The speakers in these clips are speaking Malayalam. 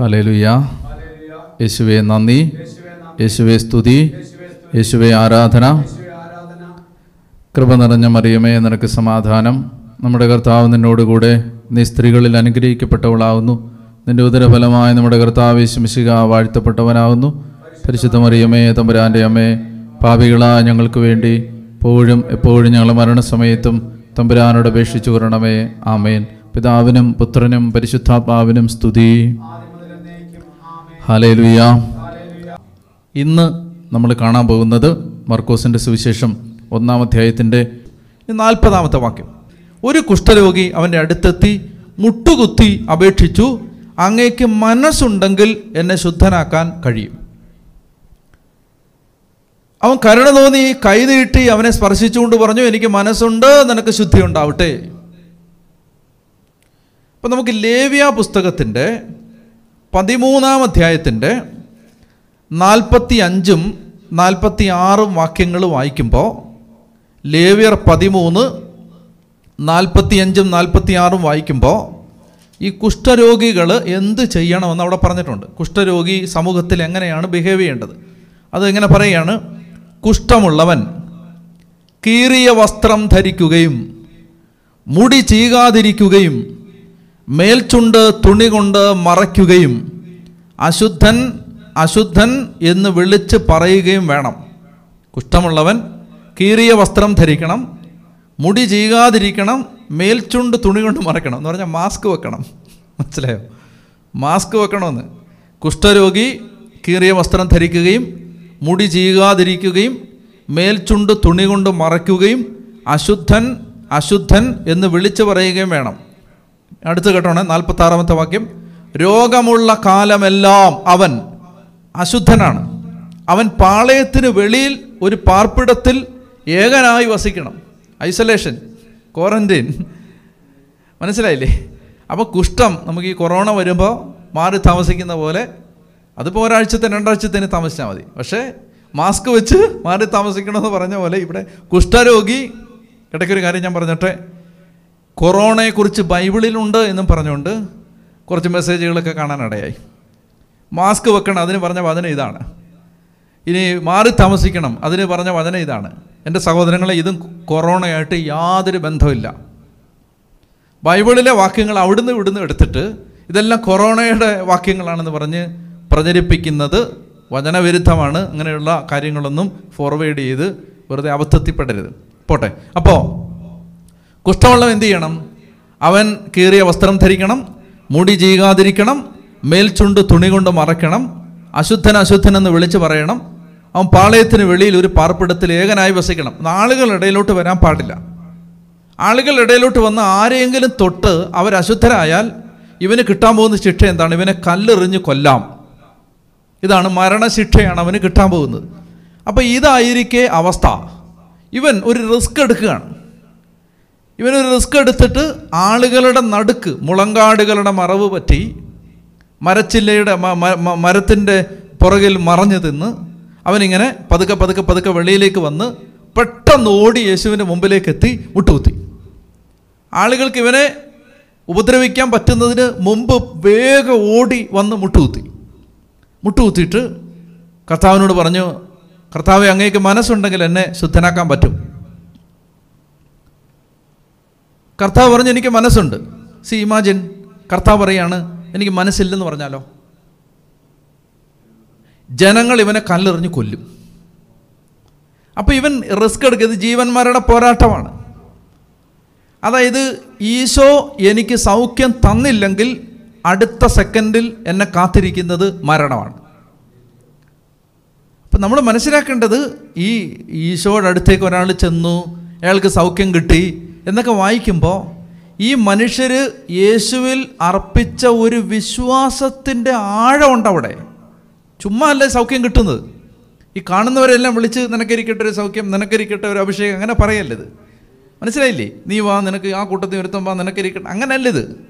ഹലേലുയ യേശുവെ നന്ദി. യേശുവെ സ്തുതി. യേശുവെ ആരാധന. കൃപ നിറഞ്ഞ മറിയമേ നിനക്ക് സമാധാനം. നമ്മുടെ കർത്താവ് നിന്നോടുകൂടെ നീ സ്ത്രീകളിൽ അനുഗ്രഹിക്കപ്പെട്ടവളാവുന്നു. നിന്റെ ഉദരഫലമായ നമ്മുടെ കർത്താവ് ശമിശിക വാഴ്ത്തപ്പെട്ടവനാവുന്നു. പരിശുദ്ധ മറിയമേ തമ്പുരാന്റെ അമ്മേ പാപികളായ ഞങ്ങൾക്ക് വേണ്ടി എപ്പോഴും എപ്പോഴും ഞങ്ങളുടെ മരണസമയത്തും തമ്പുരാനോട് അപേക്ഷിച്ചു കൊരണമേ ആമേൻ. പിതാവിനും പുത്രനും പരിശുദ്ധാത്മാവിനും സ്തുതി. ഹാലേലുയ. ഇന്ന് നമ്മൾ കാണാൻ പോകുന്നത് മർക്കോസിന്റെ സുവിശേഷം ഒന്നാം അധ്യായത്തിന്റെ നാൽപ്പതാമത്തെ വാക്യം. ഒരു കുഷ്ഠരോഗി അവന്റെ അടുത്തെത്തി മുട്ടുകുത്തി അപേക്ഷിച്ചു അങ്ങേക്ക് മനസ്സുണ്ടെങ്കിൽ എന്നെ ശുദ്ധനാക്കാൻ കഴിയും. അവൻ കരുണ തോന്നി കൈ നീട്ടി അവനെ സ്പർശിച്ചുകൊണ്ട് പറഞ്ഞു എനിക്ക് മനസ്സുണ്ട് നിനക്ക് ശുദ്ധി ഉണ്ടാവട്ടെ. അപ്പം നമുക്ക് ലേവ്യ പുസ്തകത്തിന്റെ പതിമൂന്നാം അധ്യായത്തിന്റെ നാൽപ്പത്തി അഞ്ചും നാൽപ്പത്തി ആറും വാക്യങ്ങൾ വായിക്കുമ്പോൾ ലേവ്യർ പതിമൂന്ന് നാൽപ്പത്തി അഞ്ചും നാൽപ്പത്തി ആറും വായിക്കുമ്പോൾ ഈ കുഷ്ഠരോഗികൾ എന്ത് ചെയ്യണമെന്ന് അവിടെ പറഞ്ഞിട്ടുണ്ട്. കുഷ്ഠരോഗി സമൂഹത്തിൽ എങ്ങനെയാണ് ബിഹേവ് ചെയ്യേണ്ടത്? അതെങ്ങനെ പറയുകയാണ്? കുഷ്ഠമുള്ളവൻ കീറിയ വസ്ത്രം ധരിക്കുകയും മുടി ചീകാതിരിക്കുകയും മേൽചുണ്ട് തുണി കൊണ്ട് മറയ്ക്കുകയും അശുദ്ധൻ അശുദ്ധൻ എന്ന് വിളിച്ച് പറയുകയും വേണം. കുഷ്ഠമുള്ളവൻ കീറിയ വസ്ത്രം ധരിക്കണം മുടി ചെയ്യാതിരിക്കണം മേൽചുണ്ട് തുണി കൊണ്ട് മറയ്ക്കണം. എന്ന് പറഞ്ഞാൽ മാസ്ക് വെക്കണം. മനസ്സിലായോ? മാസ്ക് വെക്കണമെന്ന്. കുഷ്ഠരോഗി കീറിയ വസ്ത്രം ധരിക്കുകയും മുടി ചെയ്യാതിരിക്കുകയും മേൽചുണ്ട് തുണി കൊണ്ട് മറയ്ക്കുകയും അശുദ്ധൻ അശുദ്ധൻ എന്ന് വിളിച്ചു പറയുകയും വേണം. അടുത്ത് കേട്ടോണേ നാൽപ്പത്തി ആറാമത്തെ വാക്യം. രോഗമുള്ള കാലമെല്ലാം അവൻ അശുദ്ധനാണ്. അവൻ പാളയത്തിന് വെളിയിൽ ഒരു പാർപ്പിടത്തിൽ ഏകനായി വസിക്കണം. ഐസൊലേഷൻ ക്വാറന്റൈൻ മനസ്സിലായില്ലേ? അപ്പോൾ കുഷ്ഠം നമുക്ക് ഈ കൊറോണ വരുമ്പോൾ മാറി താമസിക്കുന്ന പോലെ അതിപ്പോൾ ഒരാഴ്ചത്തെ രണ്ടാഴ്ചത്തേന് താമസിച്ചാൽ മതി. പക്ഷേ മാസ്ക് വെച്ച് മാറി താമസിക്കണമെന്ന് പറഞ്ഞ പോലെ ഇവിടെ കുഷ്ഠരോഗി ഇടയ്ക്കൊരു കാര്യം ഞാൻ പറഞ്ഞിട്ടെ. കൊറോണയെക്കുറിച്ച് ബൈബിളിലുണ്ട് എന്നും പറഞ്ഞുകൊണ്ട് കുറച്ച് മെസ്സേജുകളൊക്കെ കാണാനിടയായി. മാസ്ക് വെക്കണം അതിന് പറഞ്ഞ വചനം ഇതാണ്. ഇനി മാറി താമസിക്കണം അതിന് പറഞ്ഞ വചനം ഇതാണ്. എന്റെ സഹോദരങ്ങളെ ഇതും കൊറോണയായിട്ട് യാതൊരു ബന്ധമില്ല ബൈബിളിലെ വാക്യങ്ങൾ അവിടുന്ന് ഇവിടുന്ന് എടുത്തിട്ട് ഇതെല്ലാം കൊറോണയുടെ വാക്യങ്ങളാണെന്ന് പറഞ്ഞ് പ്രചരിപ്പിക്കുന്നത് വചനവിരുദ്ധമാണ്. അങ്ങനെയുള്ള കാര്യങ്ങളൊന്നും ഫോർവേഡ് ചെയ്ത് വെറുതെ അബദ്ധത്തിൽപ്പെടരുത്. പോട്ടെ. അപ്പോൾ കുഷ്ഠമുള്ളവൻ എന്ത് ചെയ്യണം? അവൻ കീറിയ വസ്ത്രം ധരിക്കണം മുടി ചെയ്യാതിരിക്കണം മേൽചുണ്ട് തുണി കൊണ്ട് മറക്കണം അശുദ്ധൻ അശുദ്ധൻ എന്ന് വിളിച്ച് പറയണം. അവൻ പാളയത്തിന് വെളിയിൽ ഒരു പാർപ്പിടത്തിൽ ഏകനായി വസിക്കണം. ആളുകളുടെ ഇടയിലോട്ട് വരാൻ പാടില്ല. ആളുകളുടെ ഇടയിലോട്ട് വന്ന് ആരെയെങ്കിലും തൊട്ട് അവർ അശുദ്ധരായാൽ ഇവന് കിട്ടാൻ പോകുന്ന ശിക്ഷ എന്താണ്? ഇവനെ കല്ലെറിഞ്ഞ് കൊല്ലാം. ഇതാണ് മരണശിക്ഷയാണ് അവന് കിട്ടാൻ പോകുന്നത്. അപ്പോൾ ഇതായിരിക്കേ അവസ്ഥ. ഇവൻ ഒരു റിസ്ക് എടുക്കുകയാണ്. ഇവനൊരു റിസ്ക് എടുത്തിട്ട് ആളുകളുടെ നടുക്ക് മുളങ്കാടുകളുടെ മറവ് പറ്റി മരച്ചില്ലയുടെ മരത്തിന്റെ പുറകിൽ മറഞ്ഞു തിന്ന് അവനിങ്ങനെ പതുക്കെ പതുക്കെ പതുക്കെ വെളിയിലേക്ക് വന്ന് പെട്ടെന്ന് ഓടി യേശുവിന്റെ മുമ്പിലേക്ക് എത്തി മുട്ടുകുത്തി. ആളുകൾക്ക് ഇവനെ ഉപദ്രവിക്കാൻ പറ്റുന്നതിന് മുമ്പ് വേഗം ഓടി വന്ന് മുട്ടുകുത്തി. മുട്ടുകുത്തിയിട്ട് കർത്താവിനോട് പറഞ്ഞു കർത്താവ് അങ്ങേക്ക് മനസ്സുണ്ടെങ്കിൽ എന്നെ ശുദ്ധനാക്കാൻ പറ്റും. കർത്താവ് പറഞ്ഞു എനിക്ക് മനസ്സുണ്ട്. സി ഇമാജിൻ കർത്താവ് പറയാണ് എനിക്ക് മനസ്സില്ലെന്ന് പറഞ്ഞാലോ? ജനങ്ങൾ ഇവനെ കല്ലെറിഞ്ഞ് കൊല്ലും. അപ്പോൾ ഇവൻ റിസ്ക് എടുക്കുന്നത് ജീവന്മാരുടെ പോരാട്ടമാണ്. അതായത് ഈശോ എനിക്ക് സൗഖ്യം തന്നില്ലെങ്കിൽ അടുത്ത സെക്കൻഡിൽ എന്നെ കാത്തിരിക്കുന്നത് മരണമാണ്. അപ്പം നമ്മൾ മനസ്സിലാക്കേണ്ടത് ഈ ഈശോയുടെ അടുത്തേക്ക് ഒരാൾ ചെന്നു അയാൾക്ക് സൗഖ്യം കിട്ടി എന്നൊക്കെ വായിക്കുമ്പോൾ ഈ മനുഷ്യർ യേശുവിൽ അർപ്പിച്ച ഒരു വിശ്വാസത്തിന്റെ ആഴമുണ്ട് അവിടെ ചുമ്മാ അല്ലേ സൗഖ്യം കിട്ടുന്നത്? ഈ കാണുന്നവരെല്ലാം വിളിച്ച് നിനക്കിരിക്കട്ടെ ഒരു സൗഖ്യം നിനക്കിരിക്കട്ടെ ഒരു അഭിഷേകം അങ്ങനെ പറയല്ലത്. മനസ്സിലായില്ലേ? നീ വാ നിനക്ക് ആ കൂട്ടത്തിൽ ഒരുത്തം വാ നിനക്കരിക്കട്ടെ അങ്ങനെ ഇത്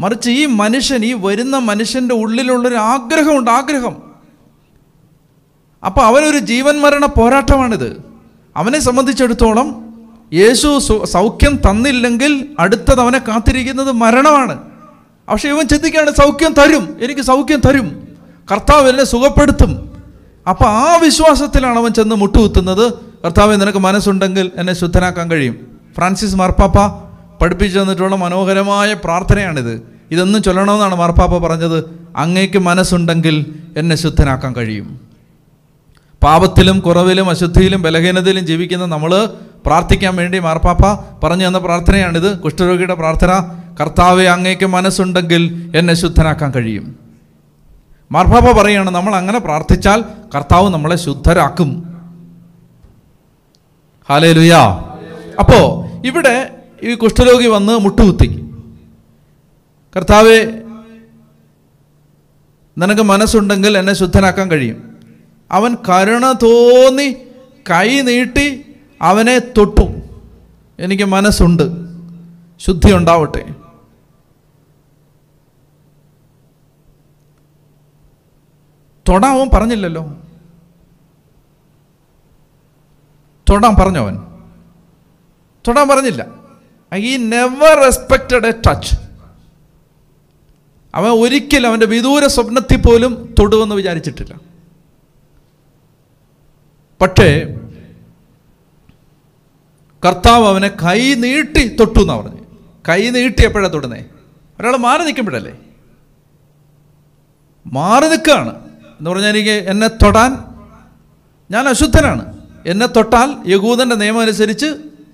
മറിച്ച് ഈ മനുഷ്യൻ ഈ വരുന്ന മനുഷ്യന്റെ ഉള്ളിലുള്ളൊരു ആഗ്രഹമുണ്ട് ആഗ്രഹം. അപ്പോൾ അവനൊരു ജീവൻ മരണ പോരാട്ടമാണിത്. അവനെ സംബന്ധിച്ചിടത്തോളം യേശു സൗഖ്യം തന്നില്ലെങ്കിൽ അടുത്തത് അവനെ കാത്തിരിക്കുന്നത് മരണമാണ്. പക്ഷെ ഇവൻ ചിന്തിക്കുകയാണ് സൗഖ്യം തരും എനിക്ക് സൗഖ്യം തരും. കർത്താവ് എന്നെ സുഖപ്പെടുത്തും. അപ്പം ആ വിശ്വാസത്തിലാണ് അവൻ ചെന്ന് മുട്ടുകുത്തുന്നത്. കർത്താവ് നിനക്ക് മനസ്സുണ്ടെങ്കിൽ എന്നെ ശുദ്ധനാക്കാൻ കഴിയും. ഫ്രാൻസിസ് മാർപ്പാപ്പ പഠിപ്പിച്ചു തന്നിട്ടുള്ള മനോഹരമായ പ്രാർത്ഥനയാണിത്. ഇതൊന്നും ചൊല്ലണമെന്നാണ് മാർപ്പാപ്പ പറഞ്ഞത്. അങ്ങേക്ക് മനസ്സുണ്ടെങ്കിൽ എന്നെ ശുദ്ധനാക്കാൻ കഴിയും. പാപത്തിലും കുറവിലും അശുദ്ധിയിലും ബലഹീനതയിലും ജീവിക്കുന്ന നമ്മൾ പ്രാർത്ഥിക്കാൻ വേണ്ടി മാർപ്പാപ്പ പറഞ്ഞു തന്ന പ്രാർത്ഥനയാണിത്. കുഷ്ഠരോഗിയുടെ പ്രാർത്ഥന കർത്താവെ അങ്ങേക്ക് മനസ്സുണ്ടെങ്കിൽ എന്നെ ശുദ്ധനാക്കാൻ കഴിയും. മാർപ്പാപ്പ പറയുകയാണ് നമ്മൾ അങ്ങനെ പ്രാർത്ഥിച്ചാൽ കർത്താവ് നമ്മളെ ശുദ്ധരാക്കും. ഹാലേ ലുയാ അപ്പോൾ ഇവിടെ ഈ കുഷ്ഠരോഗി വന്ന് മുട്ടുകുത്തി. കർത്താവെ നിനക്ക് മനസ്സുണ്ടെങ്കിൽ എന്നെ ശുദ്ധനാക്കാൻ കഴിയും. അവൻ കരുണ തോന്നി കൈ നീട്ടി അവനെ തൊട്ടു. എനിക്ക് മനസ്സുണ്ട്. ശുദ്ധി ഉണ്ടാവട്ടെ. തൊടാൻ അവൻ പറഞ്ഞില്ലല്ലോ. തൊടാൻ പറഞ്ഞു അവൻ? തൊടാൻ പറഞ്ഞില്ല. ഈ നെവർ റെസ്പെക്റ്റഡ് എ ടച്ച് അവൻ ഒരിക്കലും അവന്റെ വിദൂര സ്വപ്നത്തിൽ പോലും തൊടുവെന്ന് വിചാരിച്ചിട്ടില്ല. പക്ഷേ കർത്താവ് അവനെ കൈ നീട്ടി തൊട്ടു എന്നാണ് പറഞ്ഞു. കൈ നീട്ടി എപ്പോഴാണ് തൊടുന്നേ. ഒരാൾ മാറി നിൽക്കുമ്പോഴല്ലേ? മാറി നിൽക്കുകയാണ്. എന്ന് പറഞ്ഞാൽ എനിക്ക് എന്നെ തൊടാൻ ഞാൻ അശുദ്ധനാണ്. എന്നെ തൊട്ടാൽ യകൂദന്റെ നിയമം അനുസരിച്ച്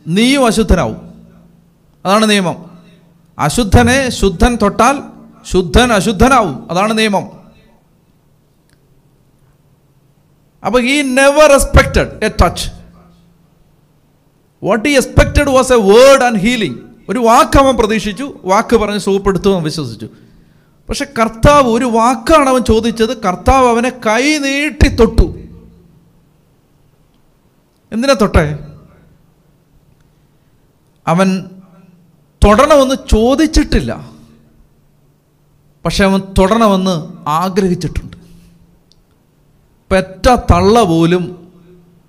നീയും അശുദ്ധനാവും. അതാണ് നിയമം. അശുദ്ധനെ ശുദ്ധൻ തൊട്ടാൽ ശുദ്ധൻ അശുദ്ധനാവും. അതാണ് നിയമം. അപ്പോൾ ഈ never respected a touch what ഈ expected was a word and healing ഒരു വാക്ക് അവൻ പ്രതീക്ഷിച്ചു വാക്ക് പറഞ്ഞ് സുഖപ്പെടുത്തുമെന്ന് വിശ്വസിച്ചു. പക്ഷെ കർത്താവ് ഒരു വാക്കാണ് അവൻ ചോദിച്ചത് കർത്താവ് അവനെ കൈ നീട്ടി തൊട്ടു. എന്തിനാ തൊട്ടേ? അവൻ തൊടണമെന്ന് ചോദിച്ചിട്ടില്ല. പക്ഷെ അവൻ തൊടണമെന്ന് ആഗ്രഹിച്ചിട്ടുണ്ട്. പെറ്റ തള്ള പോലും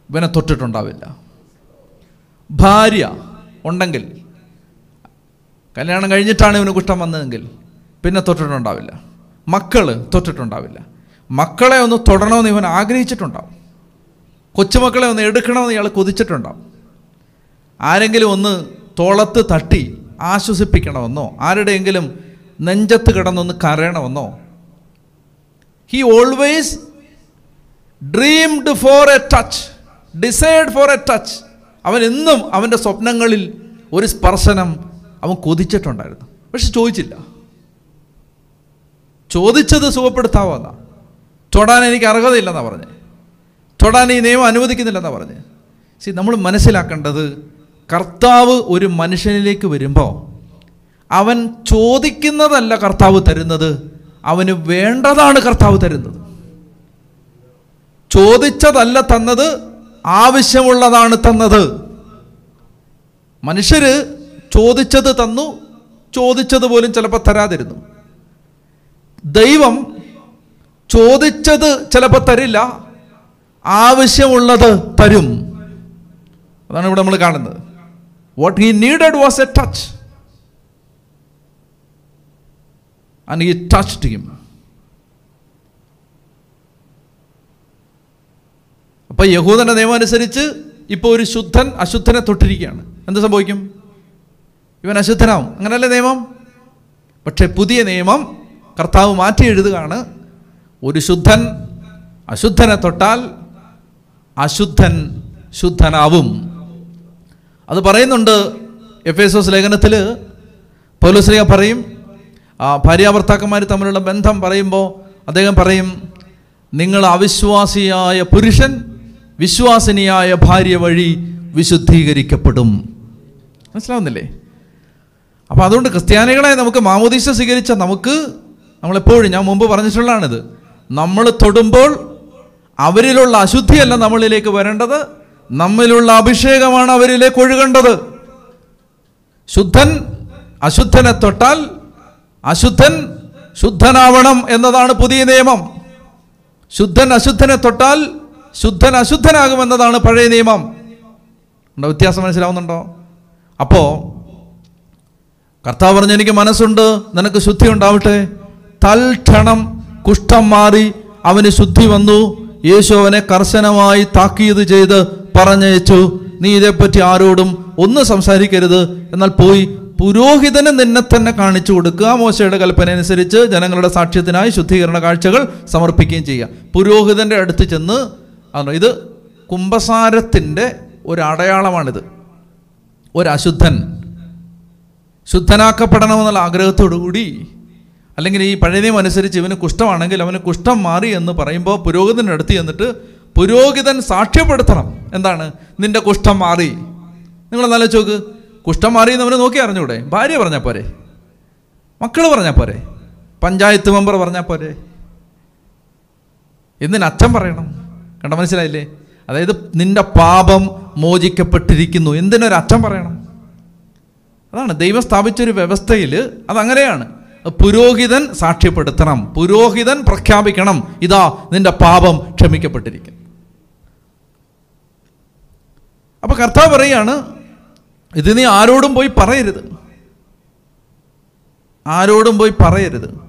ഇവനെ തൊട്ടിട്ടുണ്ടാവില്ല. ഭാര്യ ഉണ്ടെങ്കിൽ കല്യാണം കഴിഞ്ഞിട്ടാണ് ഇവന് കുഷ്ഠം വന്നതെങ്കിൽ പിന്നെ തൊട്ടിട്ടുണ്ടാവില്ല. മക്കൾ തൊട്ടിട്ടുണ്ടാവില്ല. മക്കളെ ഒന്ന് തൊടണമെന്ന് ഇവൻ ആഗ്രഹിച്ചിട്ടുണ്ടാവും. കൊച്ചുമക്കളെ ഒന്ന് എടുക്കണമെന്ന് ഇയാൾ കൊതിച്ചിട്ടുണ്ടാവും. ആരെങ്കിലും ഒന്ന് തോളത്ത് തട്ടി ആശ്വസിപ്പിക്കണമെന്നോ ആരുടെയെങ്കിലും നെഞ്ചത്ത് കിടന്നൊന്ന് കരയണമെന്നോ. He always dreamed for a touch decide for a touch അവൻ എന്നും അവന്റെ സ്വപ്നങ്ങളിൽ ഒരു സ്പർശനം അവൻ കൊതിച്ചിട്ടുണ്ടായിരുന്നു. പക്ഷെ ചോദിച്ചില്ല. ചോദിച്ചത് സുഖപ്പെടുത്താവുന്ന? തൊടാൻ എനിക്ക് അർഹതയില്ലെന്നാണ് പറഞ്ഞത് തൊടാൻ ഈ നിയമം അനുവദിക്കുന്നില്ലെന്നാണ് പറഞ്ഞത് സി നമ്മൾ മനസ്സിലാക്കേണ്ടത് കർത്താവ് ഒരു മനുഷ്യനിലേക്ക് വരുമ്പോൾ അവൻ ചോദിക്കുന്നതല്ല കർത്താവ് തരുന്നത് അവന് വേണ്ടതാണ് കർത്താവ് തരുന്നത്. ചോദിച്ചതല്ല തന്നത് ആവശ്യമുള്ളതാണ് തന്നത്. മനുഷ്യര് ചോദിച്ചത് തന്നു ചോദിച്ചത് പോലും ചിലപ്പോൾ തരാതിരുന്നു. ദൈവം ചോദിച്ചത് ചിലപ്പോൾ തരില്ല ആവശ്യമുള്ളത് തരും. അതാണ് ഇവിടെ നമ്മൾ കാണുന്നത്. What he needed was a touch and he touched him അപ്പൊ യഹൂദന്റെ നിയമം അനുസരിച്ച് ഇപ്പോൾ ഒരു ശുദ്ധൻ അശുദ്ധനെ തൊട്ടിരിക്കുകയാണ്. എന്ത് സംഭവിക്കും? ഇവൻ അശുദ്ധനാവും. അങ്ങനല്ലേ നിയമം? പക്ഷേ പുതിയ നിയമം കർത്താവ് മാറ്റി എഴുതുകയാണ്. ഒരു ശുദ്ധൻ അശുദ്ധനെ തൊട്ടാൽ അശുദ്ധൻ ശുദ്ധനാവും. അത് പറയുന്നുണ്ട് എഫ് എസ് എസ് ലേഖനത്തിൽ പൗലോസ്ലിക പറയും ആ ഭാര്യാഭർത്താക്കന്മാർ തമ്മിലുള്ള ബന്ധം പറയുമ്പോൾ അദ്ദേഹം പറയും നിങ്ങൾ അവിശ്വാസിയായ പുരുഷൻ വിശ്വാസിനിയായ ഭാര്യ വഴി വിശുദ്ധീകരിക്കപ്പെടും. മനസ്സിലാവുന്നില്ലേ? അപ്പോൾ അതുകൊണ്ട് ക്രിസ്ത്യാനികളെ നമുക്ക് മാമോദീസ സ്വീകരിച്ച നമുക്ക് നമ്മളെപ്പോഴും ഞാൻ മുമ്പ് പറഞ്ഞിട്ടുള്ളതാണിത്. നമ്മൾ തൊടുമ്പോൾ അവരിലുള്ള അശുദ്ധിയല്ല നമ്മളിലേക്ക് വരേണ്ടത്. നമ്മിലുള്ള അഭിഷേകമാണ് അവരിലേക്ക് ഒഴുകേണ്ടത്. ശുദ്ധൻ അശുദ്ധനെ തൊട്ടാൽ അശുദ്ധൻ ശുദ്ധനാവണം എന്നതാണ് പുതിയ നിയമം. ശുദ്ധൻ അശുദ്ധനെ തൊട്ടാൽ ശുദ്ധൻ അശുദ്ധനാകുമെന്നതാണ് പഴയ നിയമം. ഉണ്ടോ? വ്യത്യാസം മനസ്സിലാവുന്നുണ്ടോ? അപ്പോൾ കർത്താവ് പറഞ്ഞു എനിക്ക് മനസ്സുണ്ട് നിനക്ക് ശുദ്ധി ഉണ്ടാവട്ടെ. തൽക്ഷണം കുഷ്ഠം മാറി അവന് ശുദ്ധി വന്നു. യേശു അവനെ കർശനമായി താക്കീത് ചെയ്ത് പറഞ്ഞയച്ചു. നീ ഇതേപ്പറ്റി ആരോടും ഒന്നും സംസാരിക്കരുത്. എന്നാൽ പോയി പുരോഹിതന് നിന്നെ തന്നെ കാണിച്ചു കൊടുക്കുക. മോശയുടെ കൽപ്പന അനുസരിച്ച് ജനങ്ങളുടെ സാക്ഷ്യത്തിനായി ശുദ്ധീകരണ കാഴ്ചകൾ സമർപ്പിക്കുകയും ചെയ്യുക. പുരോഹിതന്റെ അടുത്ത് ചെന്ന് ആണ്? ഇത് കുംഭസാരത്തിന്റെ ഒരു അടയാളമാണിത് ഒരു അശുദ്ധൻ ശുദ്ധനാക്കപ്പെടണമെന്നുള്ള ആഗ്രഹത്തോടുകൂടി അല്ലെങ്കിൽ ഈ പഴയ നിയമം അനുസരിച്ച് ഇവന് കുഷ്ഠമാണെങ്കിൽ അവന് കുഷ്ഠം മാറി എന്ന് പറയുമ്പോൾ പുരോഹിതന്റെ അടുത്ത് ചെന്നിട്ട് പുരോഹിതൻ സാക്ഷ്യപ്പെടുത്തണം. എന്താണ്? നിന്റെ കുഷ്ഠം മാറി. നിങ്ങൾ നല്ല ചോക്ക് കുഷ്ഠം മാറി എന്ന് അവന് നോക്കി അറിഞ്ഞൂടെ? ഭാര്യ പറഞ്ഞാൽ പോരെ? മക്കൾ പറഞ്ഞാൽ പോരെ? പഞ്ചായത്ത് മെമ്പർ പറഞ്ഞാൽ പോരെ? എന്തിനച്ഛൻ പറയണം? കണ്ട മനസ്സിലായില്ലേ? അതായത് നിന്റെ പാപം മോചിക്കപ്പെട്ടിരിക്കുന്നു. എന്തിനൊരു അച്ഛൻ പറയണം? അതാണ് ദൈവം സ്ഥാപിച്ചൊരു വ്യവസ്ഥയിൽ അതങ്ങനെയാണ്. പുരോഹിതൻ സാക്ഷ്യപ്പെടുത്തണം പുരോഹിതൻ പ്രഖ്യാപിക്കണം ഇതാ നിന്റെ പാപം ക്ഷമിക്കപ്പെട്ടിരിക്കുന്നു. അപ്പൊ കർത്താവ് പറയാണ് ഇത് നീ ആരോടും പോയി പറയരുത്. ആരോടും പോയി പറയരുത്.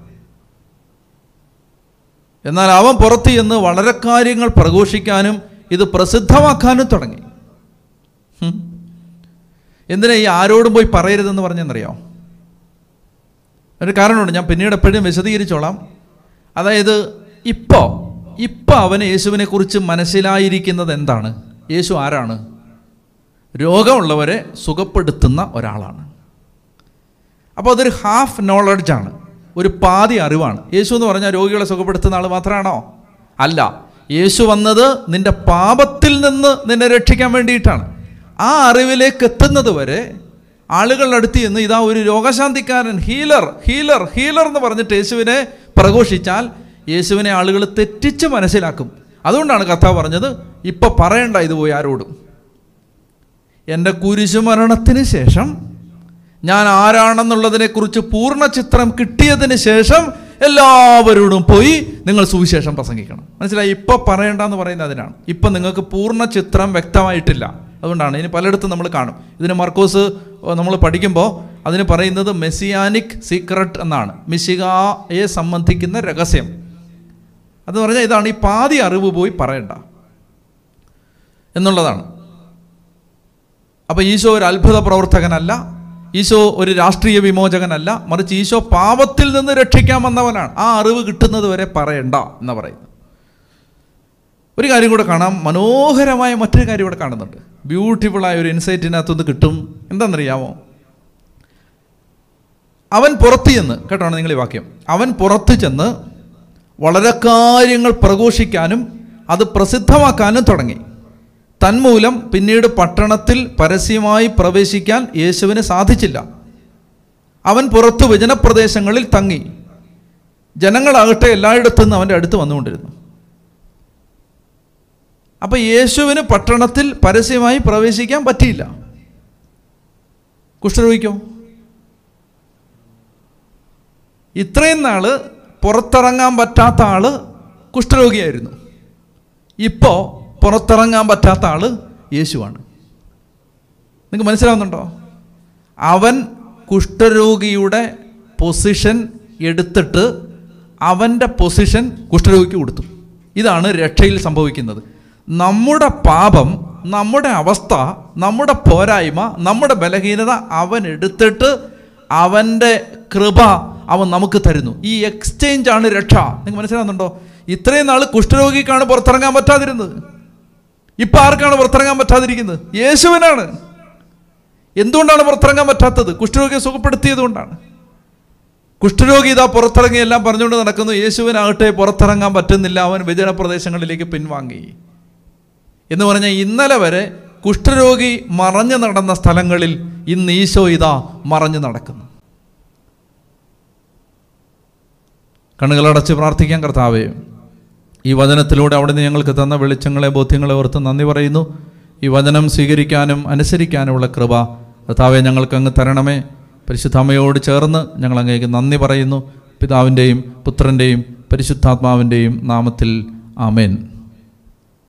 എന്നാൽ അവൻ പുറത്ത് ചെന്ന് വളരെ കാര്യങ്ങൾ പ്രഘോഷിക്കാനും ഇത് പ്രസിദ്ധമാക്കാനും തുടങ്ങി. എന്തിനാ ഈ ആരോടും പോയി പറയരുതെന്ന് പറഞ്ഞെന്നറിയോ? ഒരു കാരണമുണ്ട്. ഞാൻ പിന്നീട് എപ്പോഴും വിശദീകരിച്ചോളാം. അതായത് ഇപ്പോൾ ഇപ്പോൾ അവന് യേശുവിനെക്കുറിച്ച് മനസ്സിലായിരിക്കുന്നത് എന്താണ്? യേശു ആരാണ്? രോഗമുള്ളവരെ സുഖപ്പെടുത്തുന്ന ഒരാളാണ്. അപ്പോൾ അതൊരു ഹാഫ് നോളജാണ് ഒരു പാതി അറിവാണ്. യേശു എന്ന് പറഞ്ഞാൽ രോഗികളെ സുഖപ്പെടുത്തുന്ന ആൾ മാത്രമാണോ അല്ല. യേശു വന്നത് നിന്റെ പാപത്തിൽ നിന്ന് നിന്നെ രക്ഷിക്കാൻ വേണ്ടിയിട്ടാണ്. ആ അറിവിലേക്ക് എത്തുന്നത് വരെ ആളുകളുടെ അടുത്ത് ചെന്ന് ഇതാ ഒരു രോഗശാന്തിക്കാരൻ ഹീലർ ഹീലർ ഹീലർ എന്ന് പറഞ്ഞിട്ട് യേശുവിനെ പ്രഘോഷിച്ചാൽ യേശുവിനെ ആളുകൾ തെറ്റിച്ച് മനസ്സിലാക്കും. അതുകൊണ്ടാണ് കഥ പറഞ്ഞത് ഇപ്പം പറയണ്ട ഇത് പോയി ആരോടും. എന്റെ കുരിശുമരണത്തിന് ശേഷം ഞാൻ ആരാണെന്നുള്ളതിനെക്കുറിച്ച് പൂർണ ചിത്രം കിട്ടിയതിന് ശേഷം എല്ലാവരോടും പോയി നിങ്ങൾ സുവിശേഷം പ്രസംഗിക്കണം. മനസ്സിലായി? ഇപ്പൊ പറയണ്ടെന്ന് പറയുന്നത് അതിനാണ്. ഇപ്പൊ നിങ്ങൾക്ക് പൂർണ ചിത്രം വ്യക്തമായിട്ടില്ല. അതുകൊണ്ടാണ് ഇനി പലയിടത്തും നമ്മൾ കാണും. ഇതിന് മർക്കോസ് നമ്മൾ പഠിക്കുമ്പോൾ അതിന് പറയുന്നത് മെസ്സിയാനിക് സീക്രട്ട് എന്നാണ്. മിശികയെ സംബന്ധിക്കുന്ന രഹസ്യം. അത് പറഞ്ഞാൽ ഇതാണ്. ഈ പാതി അറിവ് പോയി പറയണ്ട. എന്നുള്ളതാണ്. അപ്പോൾ ഈശോ ഒരു അത്ഭുത പ്രവർത്തകനല്ല. ഈശോ ഒരു രാഷ്ട്രീയ വിമോചകനല്ല മറിച്ച് ഈശോ പാപത്തിൽ നിന്ന് രക്ഷിക്കാൻ വന്നവനാണ്. ആ അറിവ് കിട്ടുന്നത് വരെ പറയണ്ട എന്ന് പറയുന്നു ഒരു കാര്യം കൂടെ കാണാം മനോഹരമായ മറ്റൊരു കാര്യം ഇവിടെ കാണുന്നുണ്ട്. ബ്യൂട്ടിഫുള്ളായ ഒരു ഇൻസൈറ്റിനകത്തുനിന്ന് കിട്ടും. എന്താണെന്നറിയാമോ? അവൻ പുറത്ത് ചെന്ന് കേട്ടോ നിങ്ങൾ ഈ വാക്യം? അവൻ പുറത്ത് ചെന്ന് വളരെ കാര്യങ്ങൾ പ്രഘോഷിക്കാനും അത് പ്രസിദ്ധമാക്കാനും തുടങ്ങി. തന്മൂലം പിന്നീട് പട്ടണത്തിൽ പരസ്യമായി പ്രവേശിക്കാൻ യേശുവിന് സാധിച്ചില്ല. അവൻ പുറത്തു വിജനപ്രദേശങ്ങളിൽ തങ്ങി. ജനങ്ങളാകട്ടെ എല്ലായിടത്തു നിന്ന് അവന്റെ അടുത്ത് വന്നുകൊണ്ടിരുന്നു. അപ്പൊ യേശുവിന് പട്ടണത്തിൽ പരസ്യമായി പ്രവേശിക്കാൻ പറ്റിയില്ല. കുഷ്ഠരോഗിക്കോ? ഇത്രയും നാൾ പുറത്തിറങ്ങാൻ പറ്റാത്ത ആൾ കുഷ്ഠരോഗിയായിരുന്നു. ഇപ്പോൾ പുറത്തിറങ്ങാൻ പറ്റാത്ത ആൾ യേശുവാണ്. നിങ്ങൾക്ക് മനസ്സിലാവുന്നുണ്ടോ? അവൻ കുഷ്ഠരോഗിയുടെ പൊസിഷൻ എടുത്തിട്ട് അവന്റെ പൊസിഷൻ കുഷ്ഠരോഗിക്ക് കൊടുത്തു. ഇതാണ് രക്ഷയിൽ സംഭവിക്കുന്നത്. നമ്മുടെ പാപം നമ്മുടെ അവസ്ഥ നമ്മുടെ പോരായ്മ നമ്മുടെ ബലഹീനത അവൻ എടുത്തിട്ട് അവന്റെ കൃപ അവൻ നമുക്ക് തരുന്നു. ഈ എക്സ്ചേഞ്ച് ആണ് രക്ഷ. നിങ്ങൾക്ക് മനസ്സിലാവുന്നുണ്ടോ? ഇത്രയും നാൾ കുഷ്ഠരോഗിക്കാണ് പുറത്തിറങ്ങാൻ പറ്റാതിരുന്നത്. ഇപ്പൊ ആർക്കാണ് പുറത്തിറങ്ങാൻ പറ്റാതിരിക്കുന്നത്? യേശുവിനാണ്. എന്തുകൊണ്ടാണ് പുറത്തിറങ്ങാൻ പറ്റാത്തത്? കുഷ്ഠരോഗിയെ സുഖപ്പെടുത്തിയത് കൊണ്ടാണ്. കുഷ്ഠരോഗി ഇതാ പുറത്തിറങ്ങി എല്ലാം പറഞ്ഞുകൊണ്ട് നടക്കുന്നു. യേശുവിനാകട്ടെ പുറത്തിറങ്ങാൻ പറ്റുന്നില്ല. അവൻ വിജന പ്രദേശങ്ങളിലേക്ക് പിൻവാങ്ങി. എന്ന് പറഞ്ഞാൽ ഇന്നലെ വരെ കുഷ്ഠരോഗി മറഞ്ഞു നടന്ന സ്ഥലങ്ങളിൽ ഇന്ന് ഈശോ ഇതാ മറഞ്ഞു നടക്കുന്നു. കണ്ണുകളടച്ച് പ്രാർത്ഥിക്കാൻ കർത്താവേ. ഈ വചനത്തിലൂടെ അവിടുന്ന് ഞങ്ങൾക്ക് തന്ന വെളിച്ചങ്ങളെ ബോധ്യങ്ങളെ ഓർത്ത് നന്ദി പറയുന്നു. ഈ വചനം സ്വീകരിക്കാനും അനുസരിക്കാനുമുള്ള കൃപ കർത്താവെ ഞങ്ങൾക്ക് അങ്ങ് തരണമേ. പരിശുദ്ധാമയോട് ചേർന്ന് ഞങ്ങൾ അങ്ങേക്ക് നന്ദി പറയുന്നു. പിതാവിന്റെയും പുത്രന്റെയും പരിശുദ്ധാത്മാവിന്റെയും നാമത്തിൽ ആമേൻ.